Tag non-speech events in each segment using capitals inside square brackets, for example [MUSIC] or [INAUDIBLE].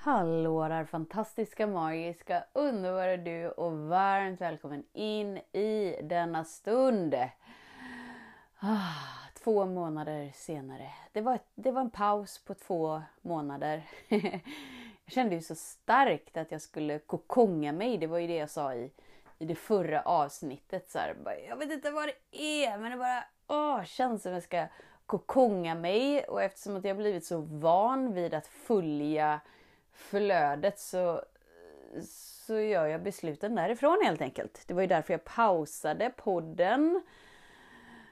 Hallå där fantastiska, magiska, underbara du och varmt välkommen in i denna stund. Ah, två månader senare. Det var, det var en paus på två månader. [LAUGHS] jag kände ju så starkt att jag skulle kokonga mig. Det var ju det jag sa i, i det förra avsnittet. Så här, jag vet inte vad det är men det bara åh, känns som jag ska kokonga mig. Och eftersom att jag blivit så van vid att följa flödet så, så gör jag besluten därifrån helt enkelt. Det var ju därför jag pausade podden.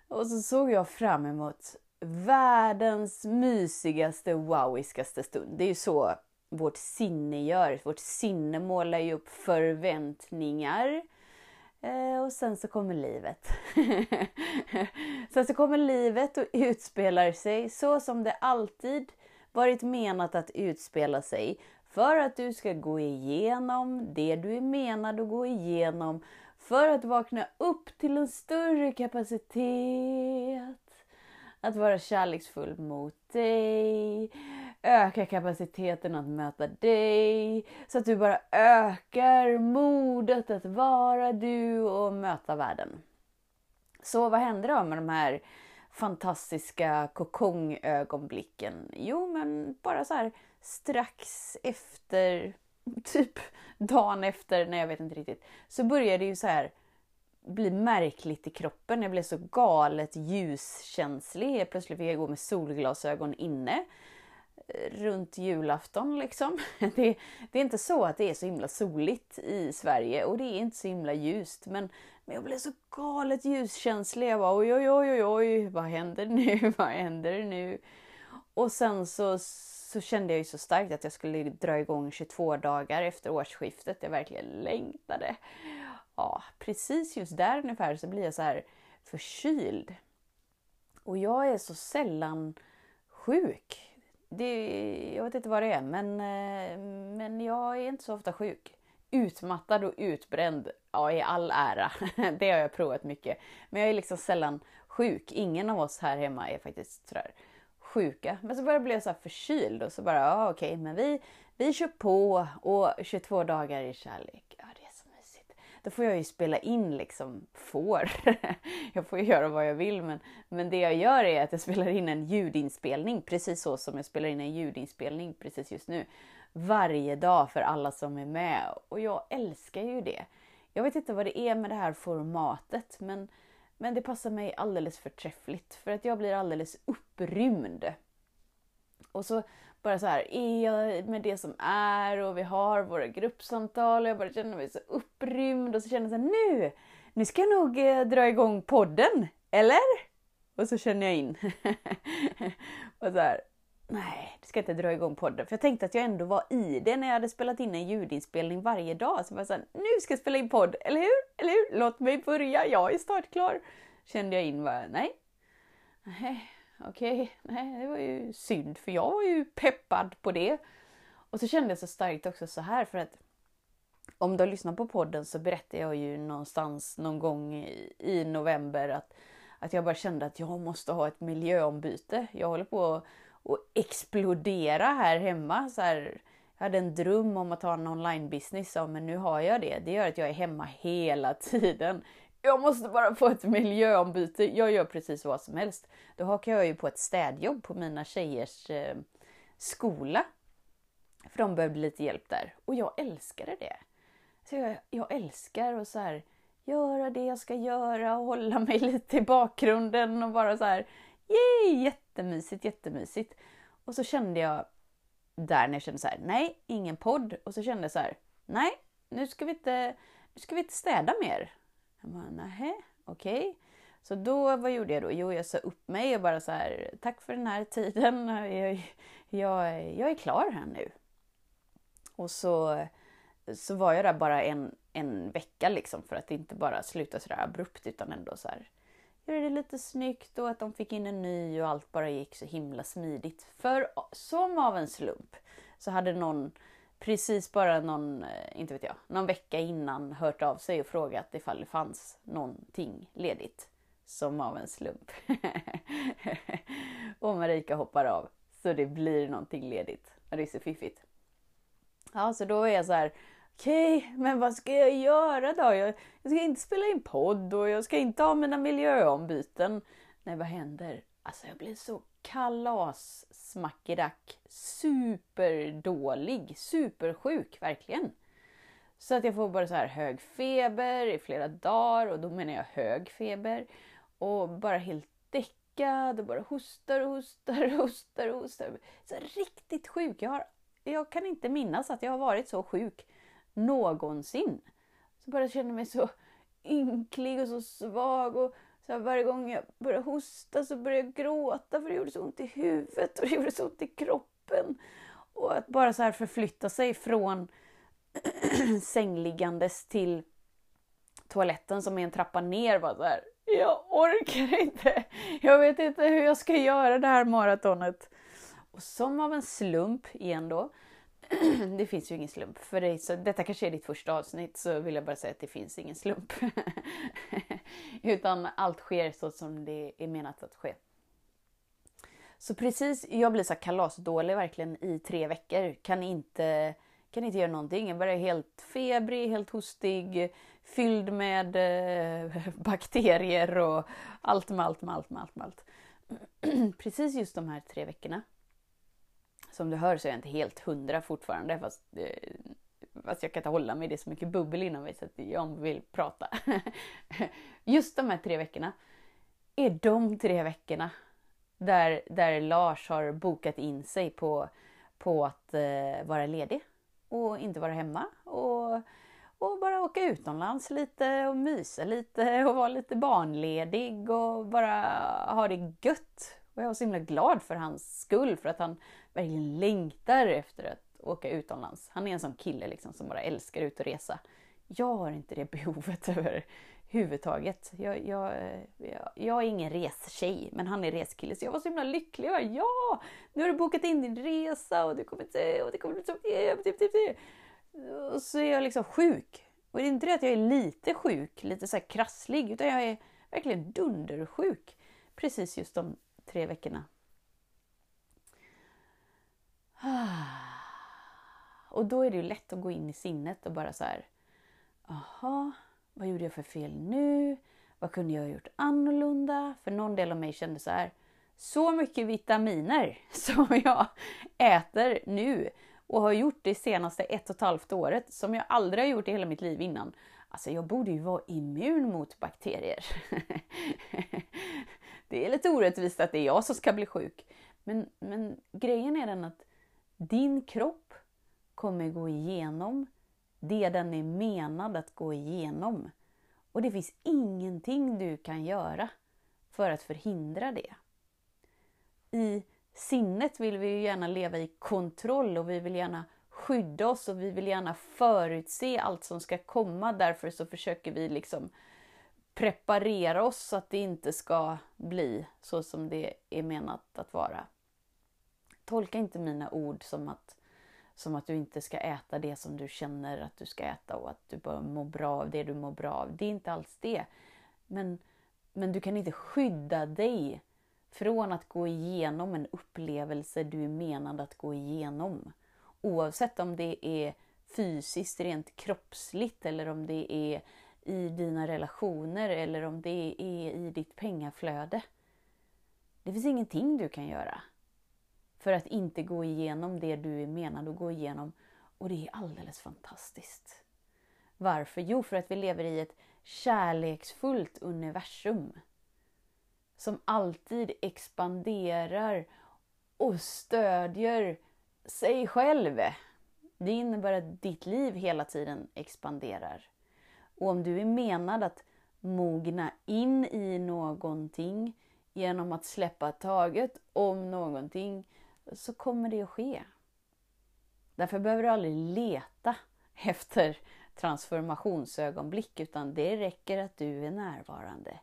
Och så såg jag fram emot världens mysigaste, wowiskaste stund. Det är ju så vårt sinne gör. Vårt sinne målar ju upp förväntningar. Eh, och sen så kommer livet. [LAUGHS] sen så kommer livet och utspelar sig så som det alltid varit menat att utspela sig för att du ska gå igenom det du är menad att gå igenom för att vakna upp till en större kapacitet. Att vara kärleksfull mot dig, öka kapaciteten att möta dig så att du bara ökar modet att vara du och möta världen. Så vad händer då med de här fantastiska kokongögonblicken? Jo, men bara så här strax efter, [LAUGHS] typ dagen efter, nej jag vet inte riktigt, så började det ju så här bli märkligt i kroppen. Jag blev så galet ljuskänslig. Plötsligt fick jag gå med solglasögon inne eh, runt julafton liksom. [LAUGHS] Det, det, är inte så att det är så himla soligt i Sverige och det är inte så himla ljust men, men jag blev så galet ljuskänslig. Jag bara oj oj oj oj oj, vad händer nu? [LAUGHS] Vad händer nu? Och sen så så kände jag ju så starkt att jag skulle dra igång 22 dagar efter årsskiftet. Jag verkligen längtade. Ja, precis just där ungefär så blir jag så här förkyld. Och jag är så sällan sjuk. Det, jag vet inte vad det är, men, eh, men jag är inte så ofta sjuk. Utmattad och utbränd, ja i all ära. [LAUGHS] Det har jag provat mycket. Men jag är liksom sällan sjuk. Ingen av oss här hemma är faktiskt sådär sjuka. Men så började jag bli så här förkyld och så bara, ja okej, okay, men vi, vi kör på och 22 dagar i kärlek. Ja, det är så mysigt. Då får jag ju spela in liksom, får. [LAUGHS] jag får ju göra vad jag vill men, men det jag gör är att jag spelar in en ljudinspelning precis så som jag spelar in en ljudinspelning precis just nu. Varje dag för alla som är med och jag älskar ju det. Jag vet inte vad det är med det här formatet men men det passar mig alldeles förträffligt för att jag blir alldeles upprymd. Och så bara så här, är jag med det som är och vi har våra gruppsamtal och jag bara känner mig så upprymd och så känner jag så här, nu, nu ska jag nog eh, dra igång podden, eller? Och så känner jag in. [LAUGHS] och så här, nej, det ska inte dra igång podden. För jag tänkte att jag ändå var i det när jag hade spelat in en ljudinspelning varje dag. Så jag var såhär, nu ska jag spela in podd, eller hur? Eller hur? Låt mig börja, jag är startklar. Kände jag in, bara, nej. Nej, okej, okay. nej, det var ju synd för jag var ju peppad på det. Och så kände jag så starkt också så här för att om du har lyssnat på podden så berättade jag ju någonstans någon gång i, november att, att jag bara kände att jag måste ha ett miljöombyte. Jag håller på att och explodera här hemma. Så här, jag hade en dröm om att ha en online business, men nu har jag det. Det gör att jag är hemma hela tiden. Jag måste bara få ett miljöombyte. Jag gör precis vad som helst. Då hakar jag ju på ett städjobb på mina tjejers eh, skola. För de behövde lite hjälp där. Och jag älskade det. Så jag, jag älskar att så här, göra det jag ska göra och hålla mig [LAUGHS] lite i bakgrunden och bara så här Yay! Jättemysigt, jättemysigt. Och så kände jag där när jag kände så här, nej, ingen podd. Och så kände jag så här, nej, nu ska vi inte, nu ska vi inte städa mer. Jag bara, nähä, okej. Okay. Så då, vad gjorde jag då? Jo, jag sa upp mig och bara så här, tack för den här tiden. Jag, jag, jag är klar här nu. Och så så var jag där bara en, en vecka liksom för att inte bara sluta sådär abrupt utan ändå så här göra det lite snyggt och att de fick in en ny och allt bara gick så himla smidigt. För som av en slump så hade någon precis bara någon, eh, inte vet jag, någon vecka innan hört av sig och frågat ifall det fanns någonting ledigt. Som av en slump. [LAUGHS] och Marika hoppar av. Så det blir någonting ledigt. Det är så fiffigt. Ja, så då är jag så här, okej, okay, men vad ska jag göra då? Jag, jag, ska inte spela in podd och jag ska inte ha mina miljöombyten. Nej, vad händer? Alltså jag blir så kalas smackedack superdålig, supersjuk verkligen. Så att jag får bara så här hög feber i flera dagar och då menar jag hög feber. Och bara helt däckad och bara hostar och hostar och hostar och hostar. Så riktigt sjuk. Jag, har, jag kan inte minnas att jag har varit så sjuk någonsin. Så bara känner mig så ynklig och så svag. Och så här, varje gång jag började hosta så började jag gråta för det gjorde så ont i huvudet och det gjorde så ont i kroppen. Och att bara så här förflytta sig från [CLEARS THROAT] sängliggandes till toaletten som är en trappa ner var så här. Jag orkar inte. Jag vet inte hur jag ska göra det här maratonet. Och som av en slump igen då [CLEARS THROAT] det finns ju ingen slump. För dig, så detta kanske är ditt första avsnitt så vill jag bara säga att det finns ingen slump. [LAUGHS] Utan allt sker så som det är menat att ske. Så precis, jag blir så kalasdålig verkligen i tre veckor. Kan inte, kan inte göra någonting. Jag börjar helt febrig, helt hostig, fylld med eh, [LAUGHS] bakterier och allt med allt med allt med allt med allt. [CLEARS THROAT] precis just de här tre veckorna som du hör så är jag inte helt hundra fortfarande fast, eh, fast jag kan inte hålla mig. Det är så mycket bubbel inom mig så att jag vill prata. [LAUGHS] Just de här tre veckorna är de tre veckorna där, där Lars har bokat in sig på, på att eh, vara ledig och inte vara hemma. Och, och bara åka utomlands lite och mysa lite och vara lite barnledig och bara ha det gött. Och jag var så himla glad för hans skull, för att han verkligen längtar efter att åka utomlands. Han är en sån kille liksom som bara älskar ut och resa. Jag har inte det [LAUGHS] behovet överhuvudtaget. Jag, jag, jag, jag är ingen restjej, men han är reskille. Så jag var så himla lycklig. Bara, ja! Nu har du bokat in din resa och du kommer till... Och det kommer så... Eh, typ, typ, typ. Och så är jag liksom sjuk. Och det är inte det att jag är lite sjuk, lite så här krasslig, utan jag är verkligen dundersjuk. Precis just de tre veckorna ah. Och då är det ju lätt att gå in i sinnet och bara så här. Jaha, vad gjorde jag för fel nu? Vad kunde jag ha gjort annorlunda? För någon del av mig kände så här. Så mycket vitaminer [LAUGHS] som jag äter nu och har gjort det senaste ett och ett halvt året som jag aldrig har gjort i hela mitt liv innan. Alltså jag borde ju vara immun mot bakterier. [LAUGHS] det är lite orättvist att det är jag som ska bli sjuk. Men, men grejen är den att din kropp kommer gå igenom det den är menad att gå igenom. Och det finns ingenting du kan göra för att förhindra det. I sinnet vill vi ju gärna leva i kontroll och vi vill gärna skydda oss och vi vill gärna förutse allt som ska komma. Därför så försöker vi liksom preparera oss så att det inte ska bli så som det är menat att vara. Tolka inte mina ord som att, som att du inte ska äta det som du känner att du ska äta och att du bör må bra av det du mår bra av. Det är inte alls det. Men, men du kan inte skydda dig från att gå igenom en upplevelse du är menad att gå igenom. Oavsett om det är fysiskt, rent kroppsligt eller om det är i dina relationer eller om det är i ditt pengaflöde. Det finns ingenting du kan göra för att inte gå igenom det du är menad att gå igenom. Och det är alldeles fantastiskt. Varför? Jo, för att vi lever i ett kärleksfullt universum. Som alltid expanderar och stödjer sig själv. Det innebär att ditt liv hela tiden expanderar. Och om du är menad att mogna in i någonting genom att släppa taget om någonting så kommer det att ske. Därför behöver du aldrig leta efter transformationsögonblick utan det räcker att du är närvarande.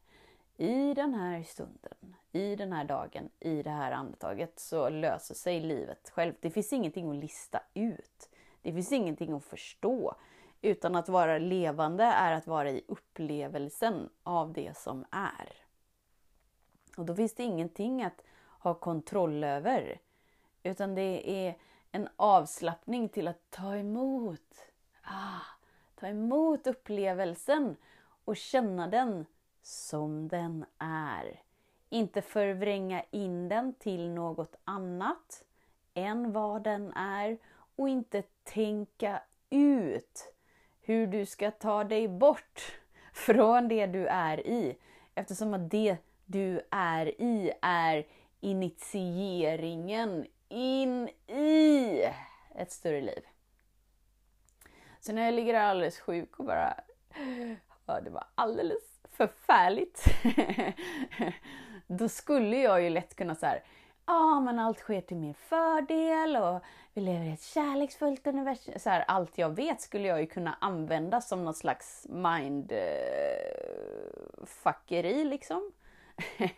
I den här stunden, i den här dagen, i det här andetaget så löser sig livet självt. Det finns ingenting att lista ut. Det finns ingenting att förstå. Utan att vara levande är att vara i upplevelsen av det som är. Och då finns det ingenting att ha kontroll över. Utan det är en avslappning till att ta emot. Ah, ta emot upplevelsen och känna den som den är. Inte förvränga in den till något annat än vad den är och inte tänka ut hur du ska ta dig bort [LAUGHS] från det du är i. Eftersom att det du är i är initieringen in i ett större liv. Så när jag ligger alldeles sjuk och bara, [GASPS] ja det var alldeles förfärligt. [LAUGHS] Då skulle jag ju lätt kunna så här, ah, men allt sker till min fördel och vi lever i ett kärleksfullt universum. Så här, allt jag vet skulle jag ju kunna använda som något slags mindfuckeri eh, liksom. [LAUGHS]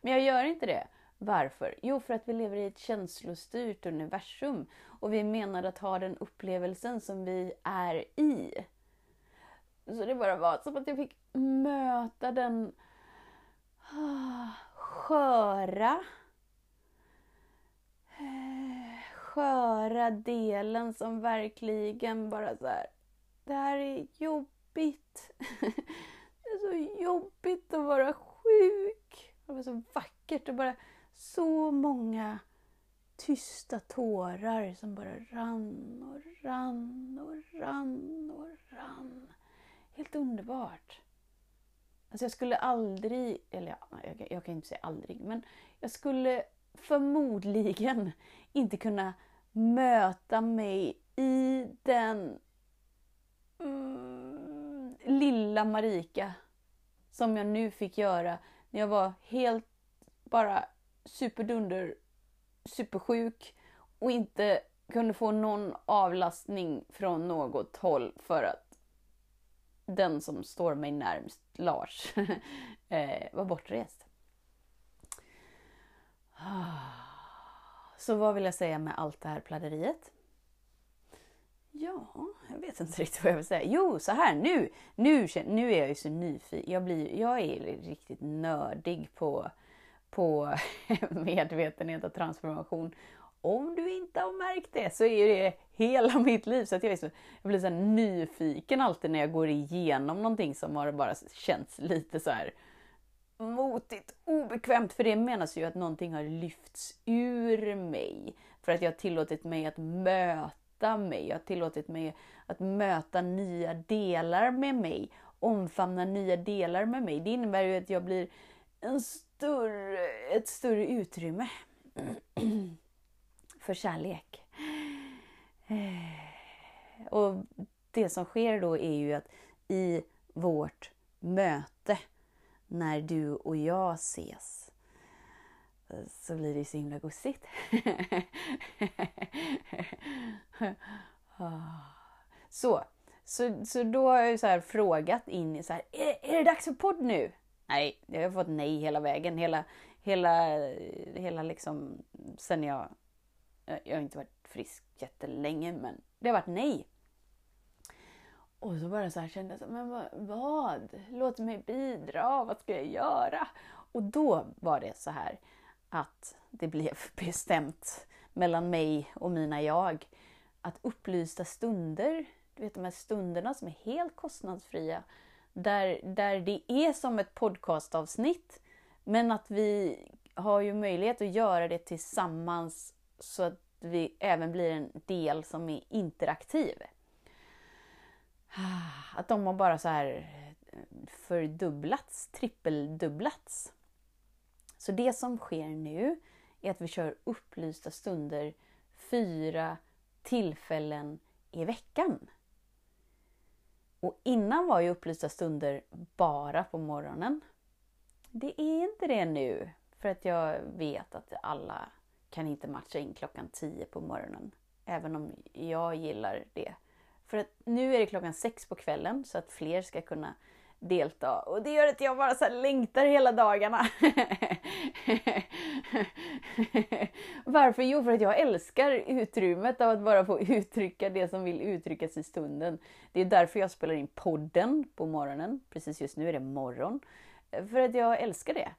men jag gör inte det. Varför? Jo, för att vi lever i ett känslostyrt universum och vi menar att ha den upplevelsen som vi är i. Så det bara var som att jag fick möta den ah, sköra Eh, sköra delen som verkligen bara så här, det här är jobbigt. [LAUGHS] Det är så jobbigt att vara sjuk. Det var så vackert och bara så många tysta tårar som bara rann och rann och rann och rann. Helt underbart. Alltså jag skulle aldrig, eller jag, jag kan inte säga aldrig, men jag skulle förmodligen inte kunna möta mig i den mm, lilla Marika som jag nu fick göra när jag var helt bara superdunder, supersjuk och inte kunde få någon avlastning från något håll för att den som står mig närmst, Lars, [LAUGHS] eh, var bortrest. [SIGHS] Så vad vill jag säga med allt det här pladderiet? Ja, jag vet inte [LAUGHS] riktigt vad jag vill säga. Jo, så här nu! Nu, nu är jag ju så nyfiken. Jag, blir, jag är riktigt nördig på, på [LAUGHS] medvetenhet och transformation. Om du inte har märkt det så är det hela [LAUGHS] mitt liv. Så att jag, är så, jag blir så nyfiken alltid när jag går igenom någonting som har bara känts lite så här motigt, obekvämt. För det menas ju att någonting har lyfts ur mig. För att jag har tillåtit mig att möta mig. Jag har tillåtit mig att möta nya delar med mig. Omfamna nya delar med mig. Det innebär ju att jag blir en större, ett större utrymme [CLEARS THROAT] för kärlek. Eh, och det som sker då är ju att i vårt möte när du och jag ses eh, så blir det så himla gosigt. [LAUGHS] så, så, så då har jag så här frågat in så här, är, är det dags för podd nu? Nej, jag har fått nej hela vägen. Hela, hela, hela liksom sen jag, jag har inte varit frisk jättelänge men det har varit nej. Och så bara så här kände jag, men vad? Låt mig bidra, vad ska jag göra? Och då var det så här att det blev [LAUGHS] bestämt mellan mig och mina jag att upplysta stunder, du vet de här stunderna som är helt kostnadsfria, där, där det är som ett podcastavsnitt, men att vi har ju möjlighet att göra det tillsammans så att vi även blir en del som är interaktiv. [SIGHS] Att de har bara så här eh, fördubblats, trippeldubblats. Så det som sker nu är att vi kör upplysta stunder fyra tillfällen i veckan. Och innan var ju upplysta stunder bara på morgonen. Det är inte det nu, för att jag vet att alla kan inte matcha in klockan 10 på morgonen. Även om jag gillar det för att nu är det klockan sex på kvällen så att fler ska kunna delta. Och det gör att jag bara så längtar hela dagarna. [LAUGHS] Varför? Jo, för att jag älskar utrymmet av att bara få uttrycka det som vill uttryckas i stunden. Det är därför jag spelar in podden på morgonen. Precis just nu är det morgon. För att jag älskar det.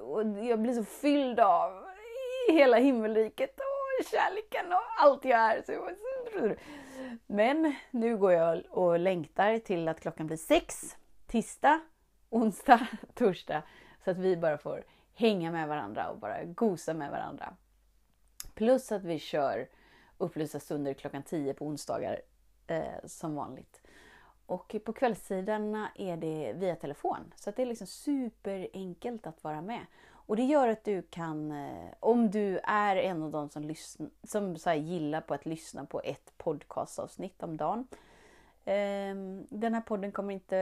Och jag blir så fylld av hela himmelriket och kärleken och allt jag är. Men nu går jag och längtar till att klockan blir sex tisdag, onsdag, [LAUGHS] torsdag. Så att vi bara får hänga med varandra och bara gosa med varandra. Plus att vi kör upplysta stunder klockan 10 på onsdagar eh, som vanligt. Och på kvällstiderna är det via telefon. Så att det är liksom superenkelt att vara med. Och det gör att du kan, eh, om du är en av de som, lyssn- som så gillar på att lyssna på ett podcastavsnitt om dagen. Ehm, den här podden kommer inte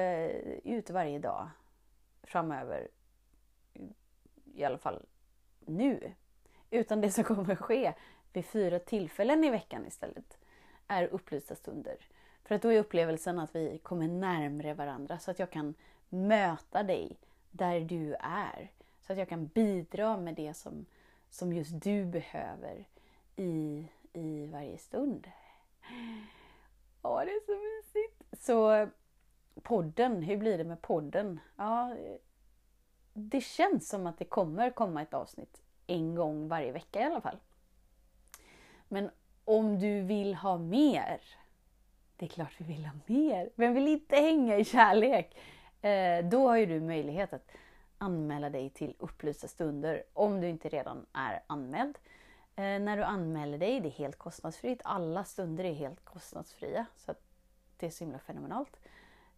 ut varje dag framöver. I alla fall nu. Utan det som kommer ske vid fyra tillfällen i veckan istället är upplysta stunder. För att då är upplevelsen att vi kommer närmre varandra så att jag kan möta dig där du är. Så att jag kan bidra med det som, som just du behöver i, i varje stund. Åh, det är så mysigt! Så podden, hur blir det med podden? Ja, det känns som att det kommer komma ett avsnitt en gång varje vecka i alla fall. Men om du vill ha mer, det är klart vi vill ha mer. Vem vill inte hänga i kärlek? Eh, då har ju du möjlighet att anmäla dig till upplysta stunder om du inte redan är anmäld. Eh, när du anmäler dig, det är helt kostnadsfritt. Alla stunder är helt kostnadsfria. Så det är så himla fenomenalt.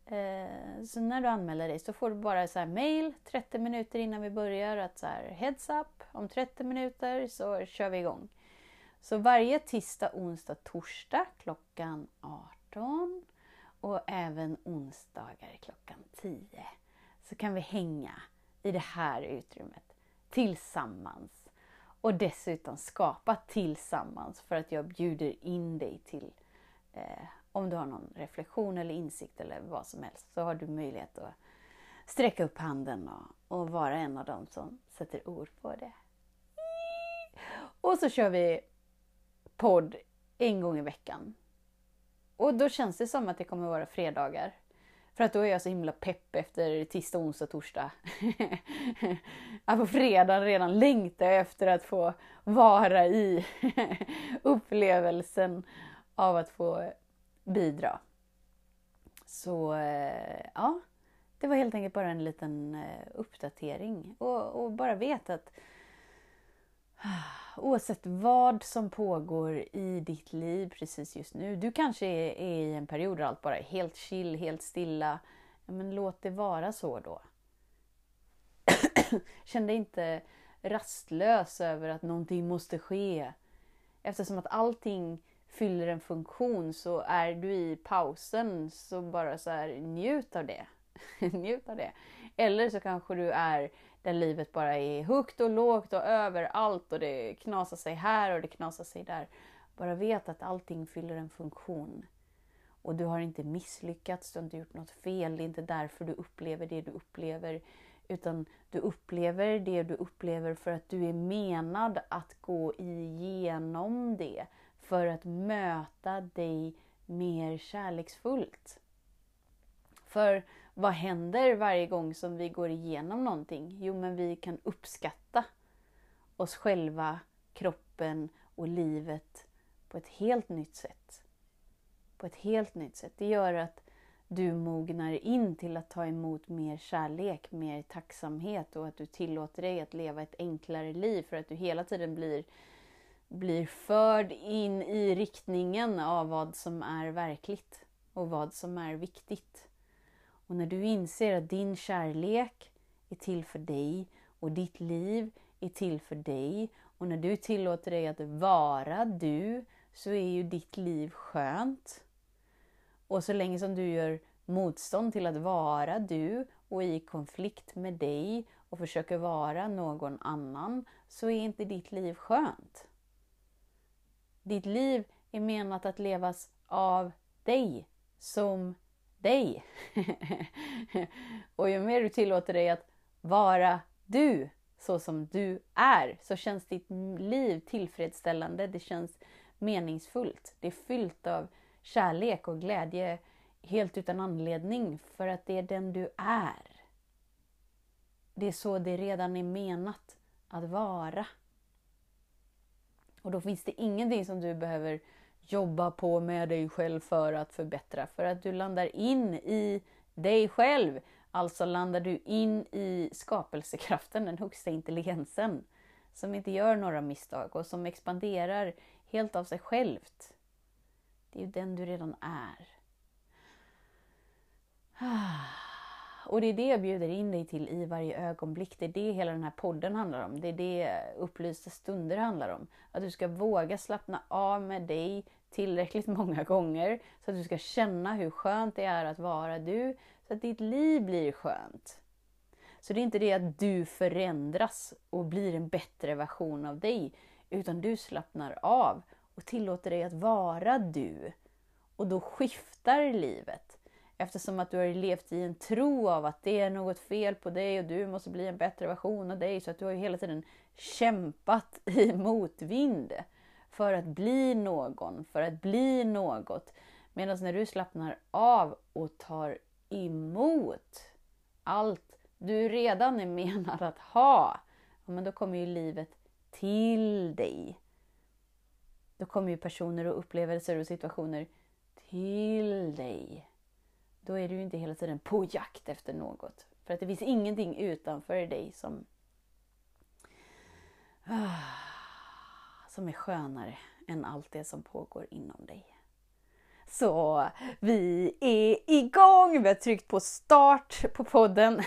Eh, så när du anmäler dig så får du bara så här mail 30 minuter innan vi börjar att så här heads up, om 30 minuter så kör vi igång. Så varje tisdag, onsdag, torsdag klockan 18 och även onsdagar klockan 10 så kan vi hänga i det här utrymmet tillsammans och dessutom skapa tillsammans för att jag bjuder in dig till eh, om du har någon reflektion eller insikt eller vad som helst så har du möjlighet att sträcka upp handen och, och vara en av dem som sätter ord på det. Och så kör vi podd en gång i veckan. Och då känns det som att det kommer vara fredagar. För att då är jag så himla pepp efter tisdag, onsdag, torsdag. [LAUGHS] att på fredagen redan längtar jag efter att få vara i [LAUGHS] upplevelsen av att få bidra. Så eh, ja, det var helt enkelt bara en liten eh, uppdatering. Och, och bara vet att oavsett vad som pågår i ditt liv precis just nu. Du kanske är, är i en period där allt bara är helt chill, helt stilla. Men låt det vara så då. [CLEARS THROAT] Känn dig inte rastlös över att någonting måste ske. Eftersom att allting fyller en funktion så är du i pausen så bara så här, njut av det. [LAUGHS] njut av det. Eller så kanske du är där livet bara är högt och lågt och överallt och det knasar sig här och det knasar sig där. Bara vet att allting fyller en funktion. Och du har inte misslyckats, du har inte gjort något fel. Det är inte därför du upplever det du upplever. Utan du upplever det du upplever för att du är menad att gå igenom det. För att möta dig mer kärleksfullt. För vad händer varje gång som vi går igenom någonting? Jo, men vi kan uppskatta oss själva, kroppen och livet på ett helt nytt sätt. På ett helt nytt sätt. Det gör att du mognar in till att ta emot mer kärlek, mer tacksamhet och att du tillåter dig att leva ett enklare liv för att du hela tiden blir, blir förd in i riktningen av vad som är verkligt och vad som är viktigt. Och när du inser att din kärlek är till för dig och ditt liv är till för dig och när du tillåter dig att vara du så är ju ditt liv skönt. Och så länge som du gör motstånd till att vara du och i konflikt med dig och försöker vara någon annan så är inte ditt liv skönt. Ditt liv är menat att levas av dig som dig. [LAUGHS] och ju mer du tillåter dig att vara du, så som du är, så känns ditt liv tillfredsställande. Det känns meningsfullt. Det är fyllt av kärlek och glädje helt utan anledning, för att det är den du är. Det är så det redan är menat att vara. Och då finns det ingenting som du behöver jobba på med dig själv för att förbättra. För att du landar in i dig själv. Alltså landar du in i skapelsekraften, den högsta intelligensen. Som inte gör några misstag och som expanderar helt av sig självt. Det är ju den du redan är. [SIGHS] Och det är det jag bjuder in dig till i varje ögonblick. Det är det hela den här podden handlar om. Det är det upplysta stunder handlar om. Att du ska våga slappna av med dig tillräckligt många gånger så att du ska känna hur skönt det är att vara du, så att ditt liv blir skönt. Så det är inte det att du förändras och blir en bättre version av dig, utan du slappnar av och tillåter dig att vara du. Och då skiftar livet. Eftersom att du har levt i en tro av att det är något fel på dig och du måste bli en bättre version av dig. Så att du har hela tiden kämpat [LAUGHS] i motvind för att bli någon, för att bli något. Medan när du slappnar av och tar emot allt du redan [LAUGHS] är menad att ha, men då kommer ju livet till dig. Då kommer ju personer och upplevelser och situationer till dig då är du inte hela tiden på jakt efter något. För att det finns ingenting utanför dig som, ah som är skönare än allt det som pågår inom dig. Så vi är igång! Vi har tryckt på start på podden.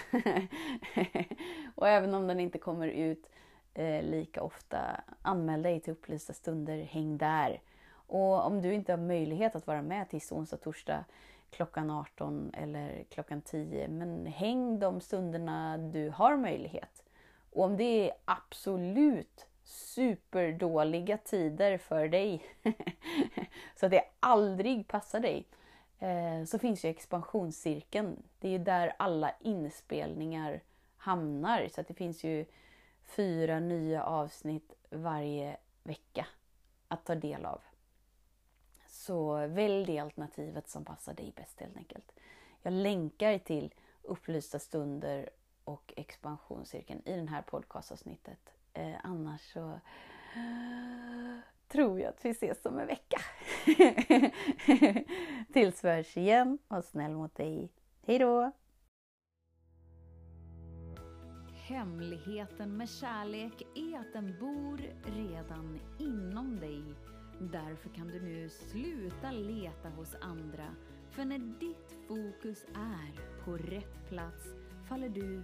[LAUGHS] och även om den inte kommer ut eh, lika ofta, anmäl dig till upplysta stunder, häng där. Och om du inte har möjlighet att vara med tisdag, onsdag, torsdag klockan 18 eller klockan 10. Men häng de stunderna du har möjlighet. Och om det är absolut superdåliga tider för dig, [LAUGHS] så att det aldrig passar dig, eh, så finns ju expansionscirkeln. Det är ju där alla inspelningar hamnar. Så att det finns ju fyra nya avsnitt varje vecka att ta del av. Så välj det alternativet som passar dig bäst helt enkelt. Jag länkar till upplysta stunder och expansionscirkeln i det här podcastavsnittet. Eh, annars så eh, tror jag att vi ses om en vecka. [LAUGHS] Tills vi hörs igen, var snäll mot dig. Hejdå! Hemligheten med kärlek är att den bor redan inom dig Därför kan du nu sluta leta hos andra. För när ditt fokus är på rätt plats faller du